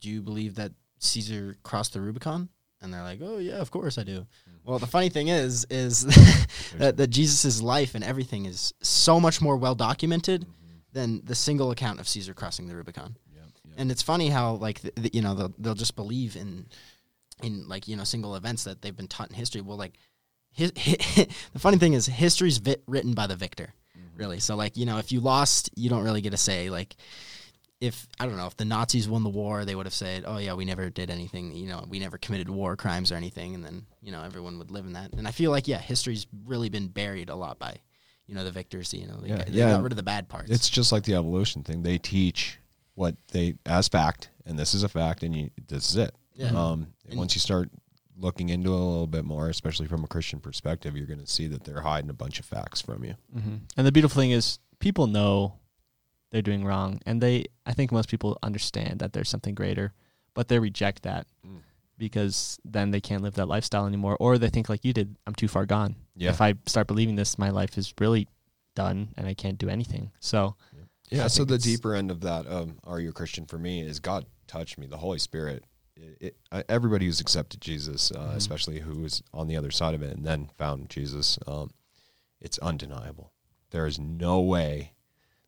do you believe that Caesar crossed the Rubicon? And they're like, oh yeah, of course I do. Well, the funny thing is, is that, that Jesus' life and everything is so much more well documented than the single account of Caesar crossing the Rubicon. Yeah. And it's funny how like th th you know they'll, they'll just believe in in like you know single events that they've been taught in history. Well, like his, the funny thing is history's vit- written by the victor, mm-hmm. really. So like you know if you lost, you don't really get a say. Like if I don't know if the Nazis won the war, they would have said, "Oh yeah, we never did anything. You know, we never committed war crimes or anything," and then you know everyone would live in that. And I feel like yeah, history's really been buried a lot by you know the victors. You know, they, Yeah, got, they yeah. got rid of the bad parts. It's just like the evolution thing. They teach what they as fact, and this is a fact, and you this is it. Yeah. Um, And- once you start looking into it a little bit more, especially from a Christian perspective, you're going to see that they're hiding a bunch of facts from you. Mm-hmm. And the beautiful thing is, people know they're doing wrong, and they. I think most people understand that there's something greater, but they reject that Mm. because then they can't live that lifestyle anymore, or they think like you did, I'm too far gone. Yeah. If I start believing this, my life is really done, and I can't do anything. So Yeah. I So the deeper end of that, um, are you a Christian? For me, is God touched me. The Holy Spirit. It, it, everybody who's accepted Jesus, uh, Mhm. especially who was on the other side of it and then found Jesus, um, it's undeniable. There is no way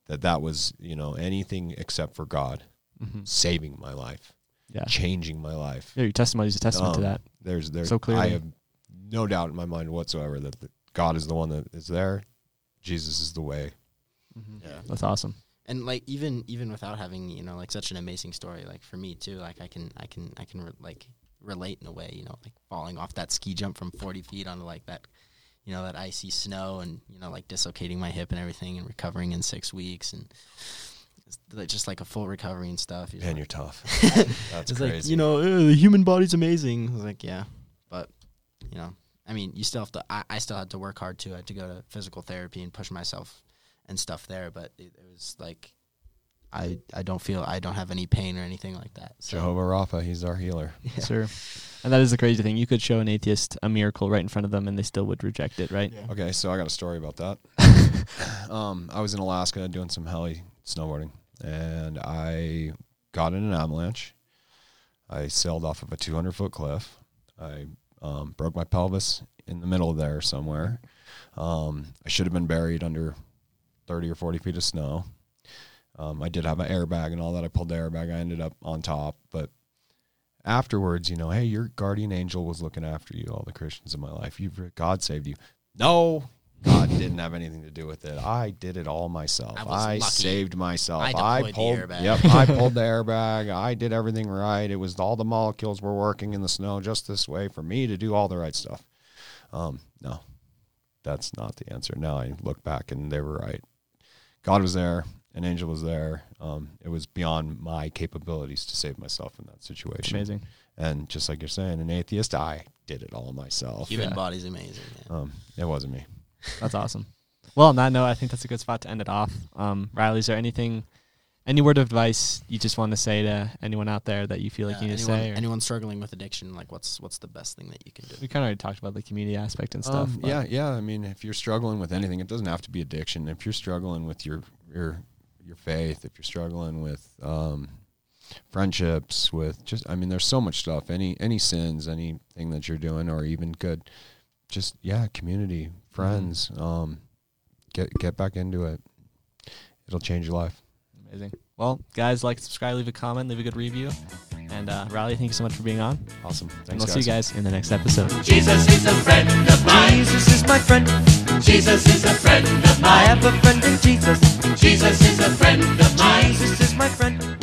that that was you know anything except for God mhm. saving my life, yeah, changing my life. yeah, your testimony is a testament to Um, that. There's there. So clearly. I have no doubt in my mind whatsoever that the, God is the one that is there. Jesus is the way. Mhm. Yeah. That's awesome. And like even even without having you know like such an amazing story like for me too like i can i can i can re- like relate in a way you know like falling off that ski jump from 40 feet onto like that you know that icy snow and you know like dislocating my hip and everything and recovering in six weeks and like just like a full recovery and stuff Man, like- you're tough. That's it's crazy. like you know the human body's amazing I was like yeah but you know i mean you still have to I, I still had to work hard too i had to go to physical therapy and push myself and stuff there but it, it was like i i don't feel i don't have any pain or anything like that so Jehovah Rapha, he's our healer. yeah. Sure. And that is the crazy thing. You could show an atheist a miracle right in front of them, and they still would reject it, right? Yeah. Okay, so I got a story about that. um, I was in Alaska doing some heli snowboarding, and I got in an avalanche. I sailed off of a 200 foot cliff. I um, broke my pelvis in the middle of there somewhere. Um, I should have been buried under 30 or 40 feet of snow. Um, I did have an airbag and all that. I pulled the airbag. I ended up on top, but afterwards, you know, hey, your guardian angel was looking after you. All the Christians in my life, you God saved you. No, God didn't have anything to do with it. I did it all myself. I I, saved myself. I I, deployed the pulled. airbag. Yep, I pulled the airbag. I did everything right. It was all the molecules were working in the snow just this way for me to do all the right stuff. Um, no, that's not the answer. Now I look back and they were right. God was there. An angel was there. Um, it was beyond my capabilities to save myself in that situation. amazing. And just like you're saying, an atheist, I did it all myself. human Yeah. body's amazing yeah. Um, it wasn't me. That's awesome. Well, on that note, I think that's a good spot to end it off. Um, Riley, is there anything, any word of advice you just want to say to anyone out there that you feel like Yeah, you need anyone, to say? Or anyone struggling with addiction like what's what's the best thing that you can do we kind of already talked about the community aspect and stuff. Um, yeah, yeah. I mean, if you're struggling with anything, it doesn't have to be addiction. If you're struggling with your your your faith, if you're struggling with um, friendships, with just I mean, there's so much stuff. Any any sins, anything that you're doing, or even good, just yeah, community, friends. Um, get get back into it. It'll change your life. Amazing. Well, guys, like, subscribe, leave a comment, leave a good review. And uh, Riley, thank you so much for being on. Awesome. and we'll see you guys in the next episode. Jesus is a friend of mine. Jesus is my friend. Jesus is a friend of I have a friend in Jesus. Jesus is a friend of mine. Jesus is my friend.